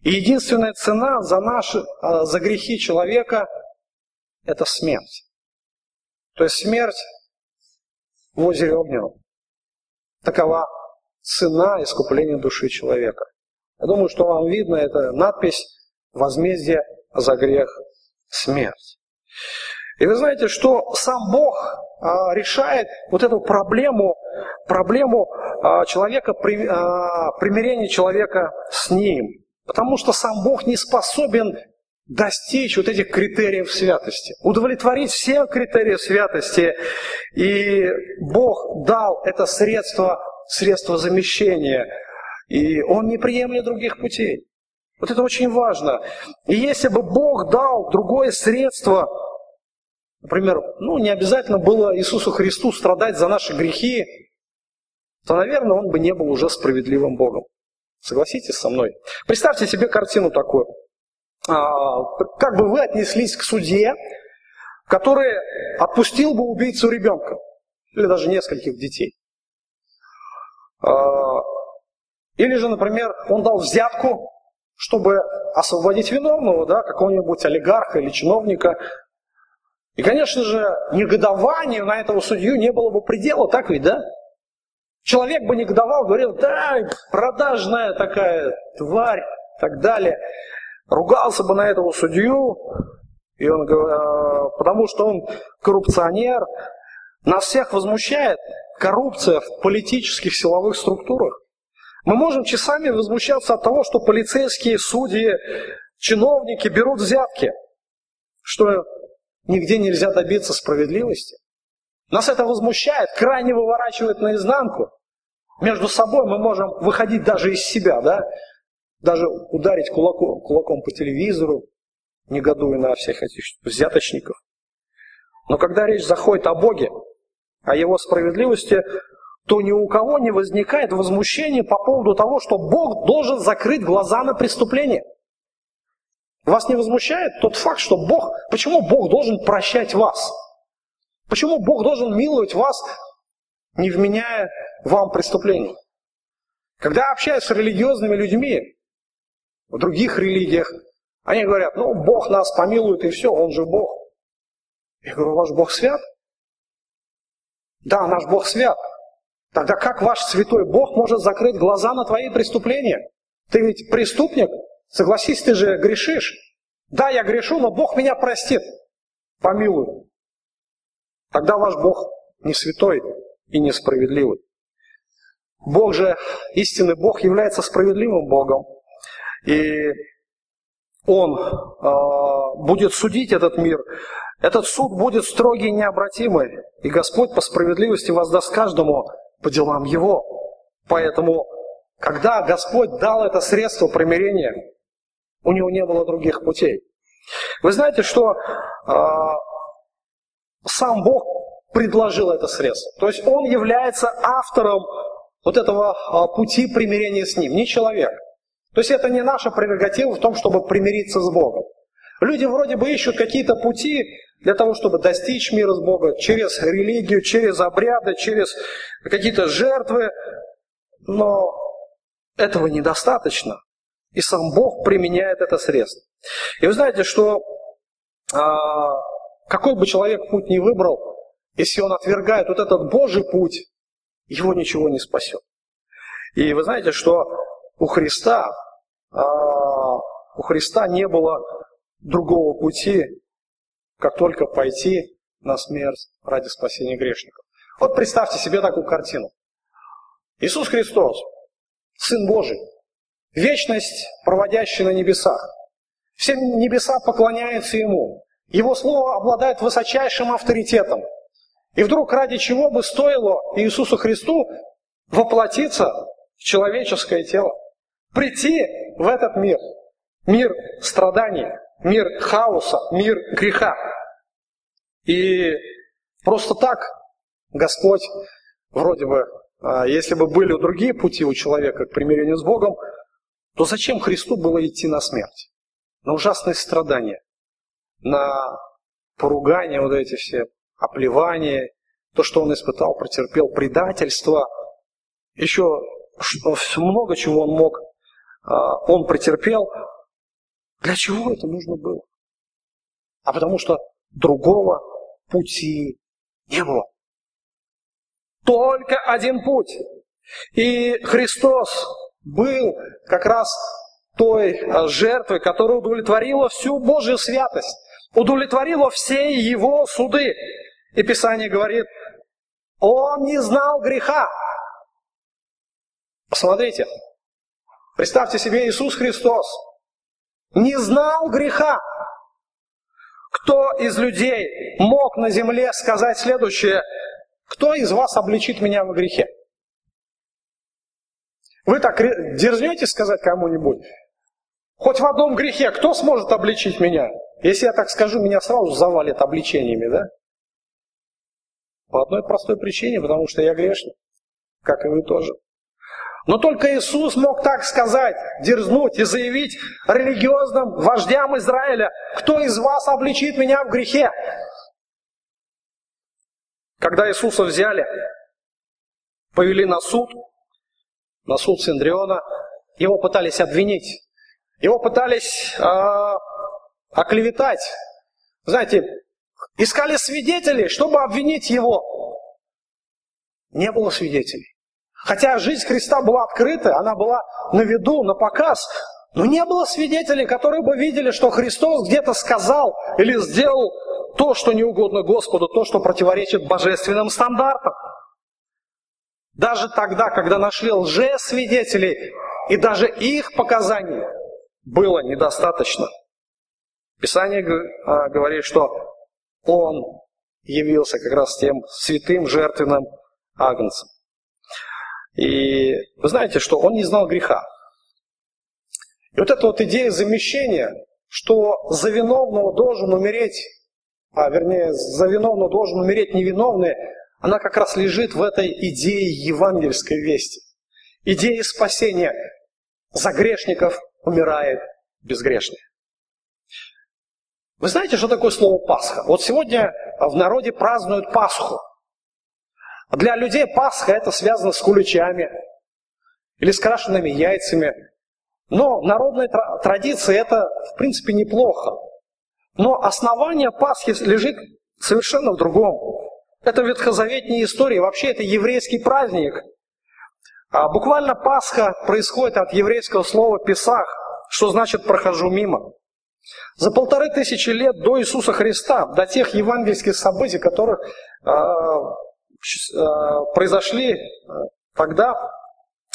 И единственная цена за, наши, а, за грехи человека – это смерть. То есть смерть в озере Огненном. Такова цена искупления души человека. Я думаю, что вам видно, это надпись «Возмездие за грех – смерть». И вы знаете, что сам Бог а, решает вот эту проблему, проблему а, человека, а, примирения человека с Ним. Потому что сам Бог не способен достичь вот этих критериев святости, удовлетворить все критерии святости. И Бог дал это средство, средство замещения, и Он не приемлет других путей. Вот это очень важно. И если бы Бог дал другое средство, например, ну не обязательно было Иисусу Христу страдать за наши грехи, то, наверное, Он бы не был уже справедливым Богом. Согласитесь со мной? Представьте себе картину такую. А, как бы вы отнеслись к судье, который отпустил бы убийцу ребенка, или даже нескольких детей. А, или же, например, он дал взятку, чтобы освободить виновного, да, какого-нибудь олигарха или чиновника. И, конечно же, негодованию на этого судью не было бы предела, так ведь, да? Человек бы негодовал, говорил, да, продажная такая тварь, и так далее ругался бы на этого судью, и он, э, потому что он коррупционер. Нас всех возмущает коррупция в политических силовых структурах. Мы можем часами возмущаться от того, что полицейские, судьи, чиновники берут взятки, что нигде нельзя добиться справедливости. Нас это возмущает, крайне выворачивает наизнанку. Между собой мы можем выходить даже из себя, да? Даже ударить кулаком, кулаком по телевизору, негодуя на всех этих взяточников. Но когда речь заходит о Боге, о Его справедливости, то ни у кого не возникает возмущения по поводу того, что Бог должен закрыть глаза на преступление. Вас не возмущает тот факт, что Бог, почему Бог должен прощать вас? Почему Бог должен миловать вас, не вменяя вам преступление? Когда общаюсь с религиозными людьми, в других религиях, они говорят, ну, Бог нас помилует и все, Он же Бог. Я говорю, ваш Бог свят? Да, наш Бог свят. Тогда как ваш святой Бог может закрыть глаза на твои преступления? Ты ведь преступник, согласись, ты же грешишь. Да, я грешу, но Бог меня простит, помилует. Тогда ваш Бог не святой и несправедливый. Бог же, истинный Бог, является справедливым Богом. И он э, будет судить этот мир. Этот суд будет строгий и необратимый. И Господь по справедливости воздаст каждому по делам его. Поэтому, когда Господь дал это средство примирения, у него не было других путей. Вы знаете, что э, сам Бог предложил это средство. То есть Он является автором вот этого э, пути примирения с Ним, не человек. То есть это не наша прерогатива в том, чтобы примириться с Богом. Люди вроде бы ищут какие-то пути для того, чтобы достичь мира с Богом через религию, через обряды, через какие-то жертвы, но этого недостаточно. И сам Бог применяет это средство. И вы знаете, что а, какой бы человек путь ни выбрал, если он отвергает вот этот Божий путь, его ничего не спасет. И вы знаете, что у Христа, а, у Христа не было другого пути, как только пойти на смерть ради спасения грешников. Вот представьте себе такую картину. Иисус Христос, Сын Божий, вечность, проводящая на небесах. Все небеса поклоняются Ему. Его Слово обладает высочайшим авторитетом. И вдруг ради чего бы стоило Иисусу Христу воплотиться в человеческое тело? Прийти в этот мир. Мир страданий, мир хаоса, мир греха. И просто так Господь, вроде бы, а, если бы были другие пути у человека к примирению с Богом, то зачем Христу было идти на смерть? На ужасные страдания, на поругания вот эти все, оплевания, то, что он испытал, претерпел, предательство. еще много чего он мог, он претерпел. Для чего это нужно было? А потому что другого пути не было. Только один путь. И Христос был как раз той а, жертвой, которая удовлетворила всю Божью святость, удовлетворила все его суды. И Писание говорит, он не знал греха. Посмотрите, представьте себе Иисус Христос не знал греха. Кто из людей мог на земле сказать следующее, кто из вас обличит меня в грехе? Вы так дерзнете сказать кому-нибудь? Хоть в одном грехе, кто сможет обличить меня? Если я так скажу, меня сразу завалит обличениями, да? По одной простой причине, потому что я грешник, как и вы тоже. Но только Иисус мог так сказать, дерзнуть и заявить религиозным вождям Израиля, кто из вас обличит меня в грехе? Когда Иисуса взяли, повели на суд, на суд Синдриона, его пытались обвинить, его пытались э, оклеветать. Знаете, искали свидетелей, чтобы обвинить его. Не было свидетелей. Хотя жизнь Христа была открыта, она была на виду, на показ, но не было свидетелей, которые бы видели, что Христос где-то сказал или сделал то, что не угодно Господу, то, что противоречит божественным стандартам. Даже тогда, когда нашли лжесвидетелей, и даже их показаний было недостаточно. Писание а, говорит, что Он явился как раз тем святым жертвенным агнцем. И вы знаете, что он не знал греха. И вот эта вот идея замещения, что за виновного должен умереть, а вернее, за виновного должен умереть невиновный, она как раз лежит в этой идее евангельской вести. Идея спасения. За грешников умирает безгрешный. Вы знаете, что такое слово Пасха? Вот сегодня в народе празднуют Пасху – для людей Пасха это связано с куличами или с крашенными яйцами. Но народная традиция это, в принципе, неплохо. Но основание Пасхи лежит совершенно в другом. Это ветхозаветная история, вообще это еврейский праздник. А буквально Пасха происходит от еврейского слова «песах», что значит «прохожу мимо». За полторы тысячи лет до Иисуса Христа, до тех евангельских событий, которых а, произошли э, тогда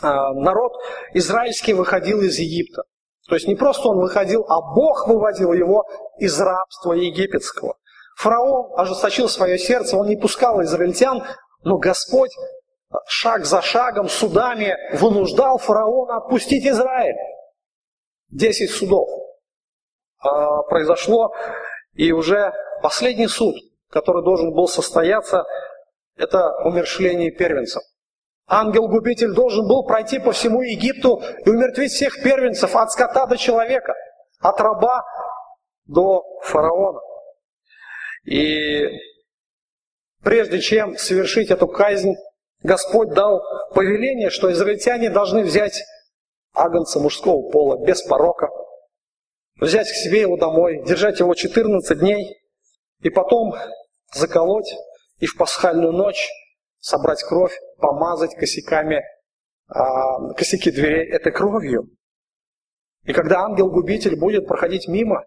э, народ израильский выходил из Египта. То есть не просто он выходил, а Бог выводил его из рабства египетского. Фараон ожесточил свое сердце, он не пускал израильтян, но Господь шаг за шагом, судами вынуждал фараона отпустить Израиль. Десять судов произошло, и уже последний суд, который должен был состояться, это умершление первенцев. Ангел-губитель должен был пройти по всему Египту и умертвить всех первенцев, от скота до человека, от раба до фараона. И прежде чем совершить эту казнь, Господь дал повеление, что израильтяне должны взять агнца мужского пола без порока, взять к себе его домой, держать его 14 дней и потом заколоть и в пасхальную ночь собрать кровь, помазать косяками, э, косяки дверей этой кровью. И когда ангел-губитель будет проходить мимо,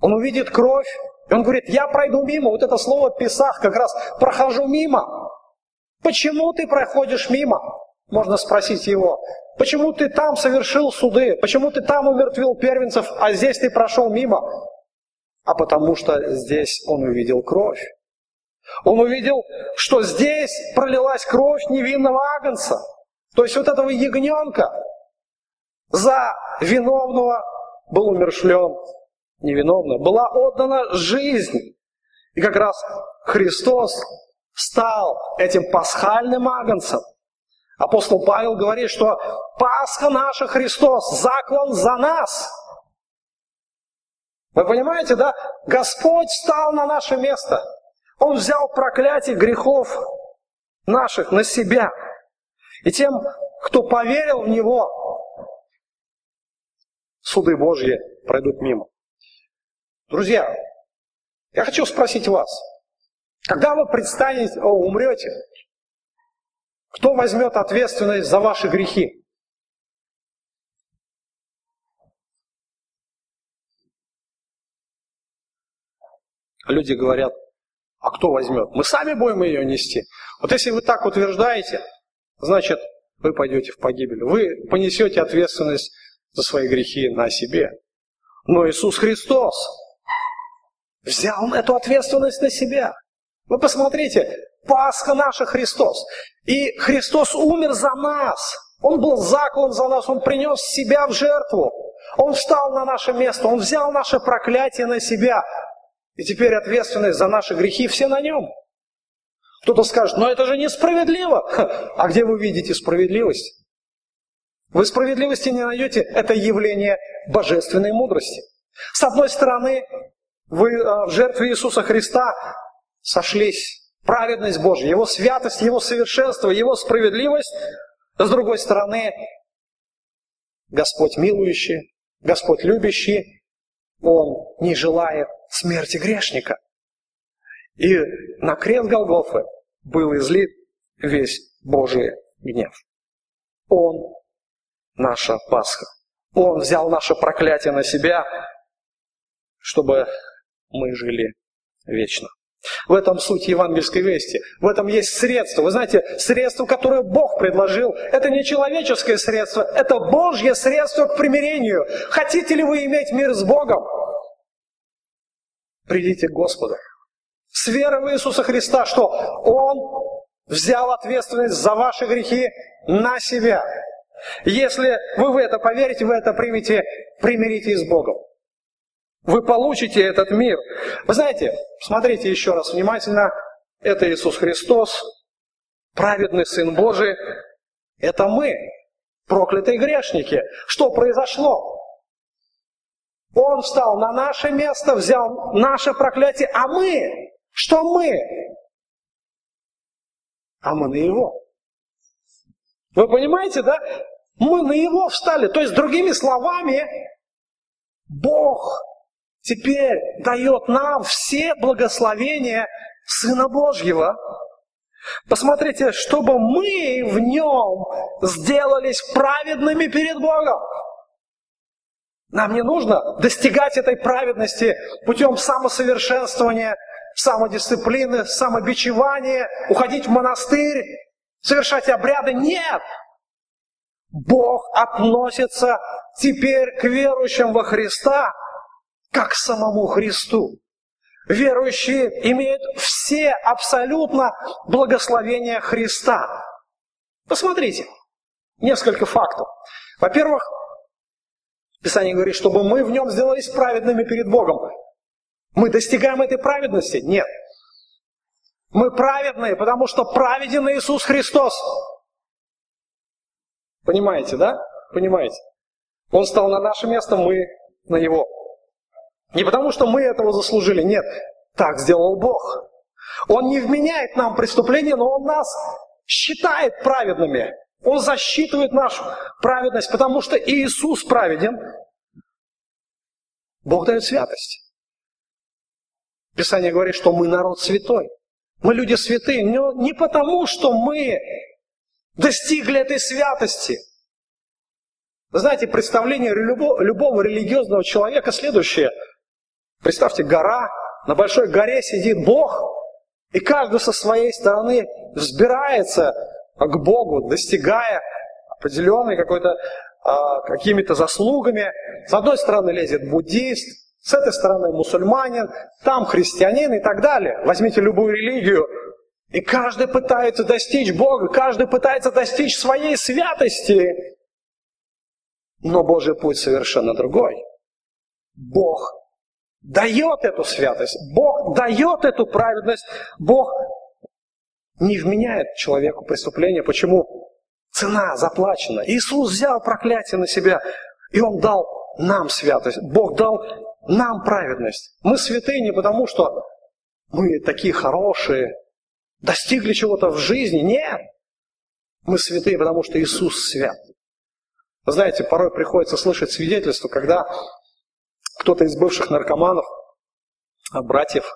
он увидит кровь, и он говорит, я пройду мимо. Вот это слово «писах» как раз «прохожу мимо». Почему ты проходишь мимо? Можно спросить его. Почему ты там совершил суды? Почему ты там умертвил первенцев, а здесь ты прошел мимо? А потому что здесь он увидел кровь. Он увидел, что здесь пролилась кровь невинного агнца. То есть вот этого ягненка за виновного был умершлен невиновно. Была отдана жизнь. И как раз Христос стал этим пасхальным агнцем. Апостол Павел говорит, что Пасха наша Христос, заклан за нас. Вы понимаете, да? Господь стал на наше место – он взял проклятие грехов наших на себя. И тем, кто поверил в Него, суды Божьи пройдут мимо. Друзья, я хочу спросить вас, когда вы предстанете, умрете, кто возьмет ответственность за ваши грехи? Люди говорят, а кто возьмет? Мы сами будем ее нести. Вот если вы так утверждаете, значит, вы пойдете в погибель. Вы понесете ответственность за свои грехи на себе. Но Иисус Христос взял эту ответственность на себя. Вы посмотрите, Пасха наша Христос. И Христос умер за нас. Он был заклан за нас, Он принес себя в жертву. Он встал на наше место, Он взял наше проклятие на себя. И теперь ответственность за наши грехи все на нем. Кто-то скажет, но это же несправедливо. А где вы видите справедливость? Вы справедливости не найдете. Это явление божественной мудрости. С одной стороны, вы э, в жертве Иисуса Христа сошлись. Праведность Божья, Его святость, Его совершенство, Его справедливость. С другой стороны, Господь милующий, Господь любящий, Он не желает смерти грешника. И на крест Голгофы был излит весь Божий гнев. Он наша Пасха. Он взял наше проклятие на себя, чтобы мы жили вечно. В этом суть евангельской вести. В этом есть средство. Вы знаете, средство, которое Бог предложил, это не человеческое средство, это Божье средство к примирению. Хотите ли вы иметь мир с Богом? Придите к Господу. С верой в Иисуса Христа, что Он взял ответственность за ваши грехи на себя. Если вы в это поверите, вы это примете, примиритесь с Богом. Вы получите этот мир. Вы знаете, смотрите еще раз внимательно. Это Иисус Христос, праведный Сын Божий. Это мы, проклятые грешники. Что произошло? Он встал на наше место, взял наше проклятие, а мы, что мы? А мы на его. Вы понимаете, да? Мы на его встали. То есть, другими словами, Бог теперь дает нам все благословения Сына Божьего. Посмотрите, чтобы мы в нем сделались праведными перед Богом. Нам не нужно достигать этой праведности путем самосовершенствования, самодисциплины, самобичевания, уходить в монастырь, совершать обряды. Нет! Бог относится теперь к верующим во Христа как к самому Христу. Верующие имеют все абсолютно благословения Христа. Посмотрите, несколько фактов. Во-первых, Писание говорит, чтобы мы в нем сделались праведными перед Богом. Мы достигаем этой праведности? Нет. Мы праведные, потому что праведен Иисус Христос. Понимаете, да? Понимаете? Он стал на наше место, мы на его. Не потому, что мы этого заслужили, нет. Так сделал Бог. Он не вменяет нам преступления, но Он нас считает праведными. Он засчитывает нашу праведность, потому что Иисус праведен. Бог дает святость. Писание говорит, что мы народ святой. Мы люди святые, но не потому, что мы достигли этой святости. Вы знаете, представление любого, любого религиозного человека следующее. Представьте, гора, на большой горе сидит Бог, и каждый со своей стороны взбирается к Богу, достигая определенной какой-то а, какими-то заслугами. С одной стороны лезет буддист, с этой стороны мусульманин, там христианин и так далее. Возьмите любую религию, и каждый пытается достичь Бога, каждый пытается достичь своей святости. Но Божий путь совершенно другой. Бог дает эту святость, Бог дает эту праведность, Бог не вменяет человеку преступление. Почему? Цена заплачена. Иисус взял проклятие на себя, и Он дал нам святость. Бог дал нам праведность. Мы святые не потому, что мы такие хорошие, достигли чего-то в жизни. Нет. Мы святые, потому что Иисус свят. Вы знаете, порой приходится слышать свидетельство, когда кто-то из бывших наркоманов, а, братьев,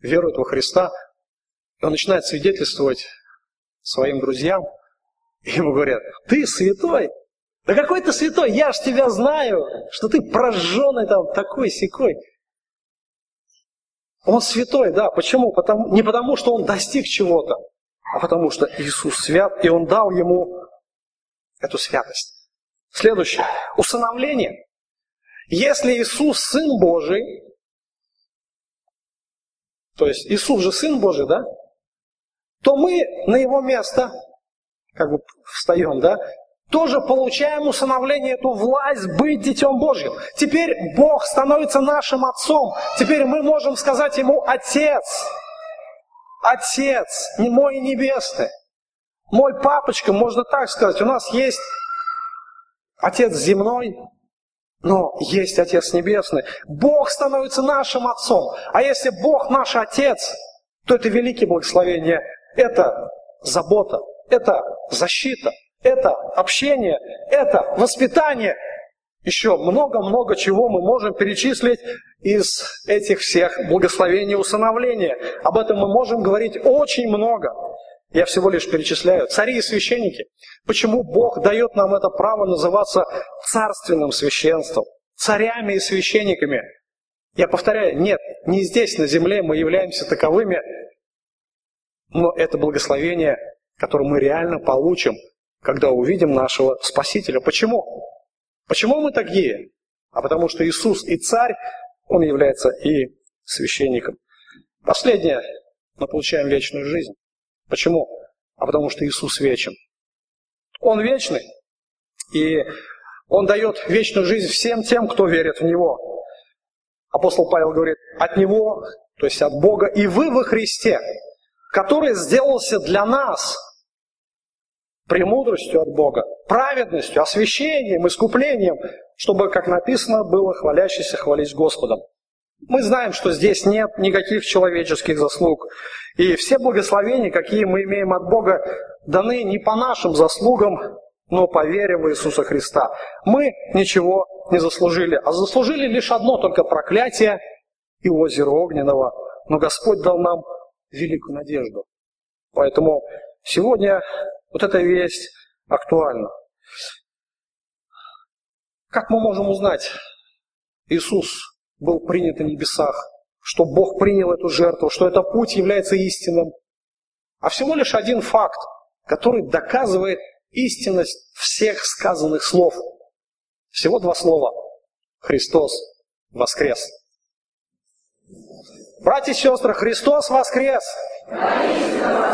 верует во Христа, и он начинает свидетельствовать своим друзьям, и ему говорят, ты святой? Да какой ты святой? Я ж тебя знаю, что ты прожженный там такой секой. Он святой, да. Почему? Потому, не потому, что он достиг чего-то, а потому что Иисус свят, и он дал ему эту святость. Следующее. Усыновление. Если Иисус Сын Божий, то есть Иисус же Сын Божий, да? То мы на Его место как бы встаем, да? тоже получаем усыновление, эту власть быть Детем Божьим. Теперь Бог становится нашим Отцом. Теперь мы можем сказать Ему «Отец». Отец, не мой небесный. Мой папочка, можно так сказать. У нас есть Отец земной, но есть Отец Небесный. Бог становится нашим Отцом. А если Бог наш Отец, то это великие благословения. Это забота, это защита, это общение, это воспитание. Еще много-много чего мы можем перечислить из этих всех благословений усыновления. Об этом мы можем говорить очень много. Я всего лишь перечисляю. Цари и священники. Почему Бог дает нам это право называться царственным священством? Царями и священниками. Я повторяю, нет, не здесь, на земле мы являемся таковыми, но это благословение, которое мы реально получим когда увидим нашего Спасителя. Почему? Почему мы такие? А потому что Иисус и царь, Он является и священником. Последнее, мы получаем вечную жизнь. Почему? А потому что Иисус вечен. Он вечный, и Он дает вечную жизнь всем тем, кто верит в Него. Апостол Павел говорит, от Него, то есть от Бога, и вы во Христе, который сделался для нас премудростью от Бога, праведностью, освящением, искуплением, чтобы, как написано, было хвалящийся хвались Господом. Мы знаем, что здесь нет никаких человеческих заслуг. И все благословения, какие мы имеем от Бога, даны не по нашим заслугам, но по вере в Иисуса Христа. Мы ничего не заслужили, а заслужили лишь одно только проклятие и озеро огненного. Но Господь дал нам великую надежду. Поэтому сегодня вот эта весть актуальна. Как мы можем узнать, Иисус был принят на небесах, что Бог принял эту жертву, что этот путь является истинным? А всего лишь один факт, который доказывает истинность всех сказанных слов. Всего два слова. Христос воскрес. Братья и сестры, Христос воскрес!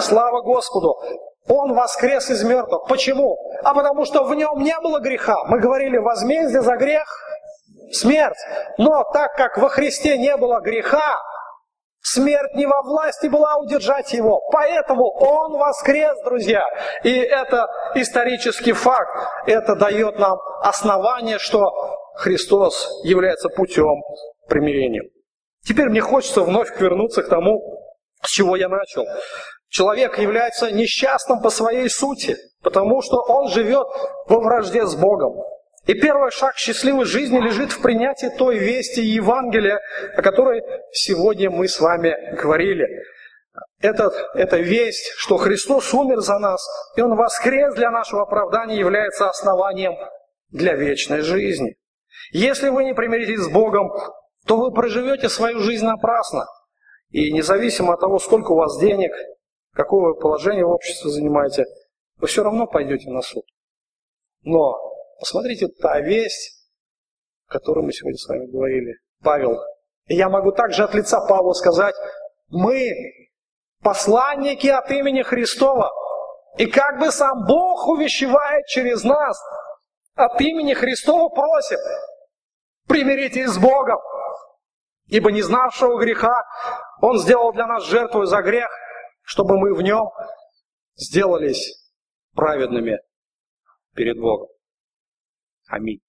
Слава Господу! Он воскрес из мертвых. Почему? А потому что в нем не было греха. Мы говорили, возмездие за грех – смерть. Но так как во Христе не было греха, смерть не во власти была удержать его. Поэтому он воскрес, друзья. И это исторический факт. Это дает нам основание, что Христос является путем примирения. Теперь мне хочется вновь вернуться к тому, с чего я начал. Человек является несчастным по своей сути, потому что он живет во вражде с Богом. И первый шаг счастливой жизни лежит в принятии той вести Евангелия, о которой сегодня мы с вами говорили. Этот, эта весть, что Христос умер за нас, и Он воскрес для нашего оправдания, является основанием для вечной жизни. Если вы не примиритесь с Богом, то вы проживете свою жизнь напрасно. И независимо от того, сколько у вас денег, какое положение в обществе занимаете, вы все равно пойдете на суд. Но посмотрите, та весть, о которой мы сегодня с вами говорили, Павел. И я могу также от лица Павла сказать, мы посланники от имени Христова. И как бы сам Бог увещевает через нас, от имени Христова просит, примиритесь с Богом. Ибо не знавшего греха Он сделал для нас жертву за грех – чтобы мы в нем сделались праведными перед Богом. Аминь.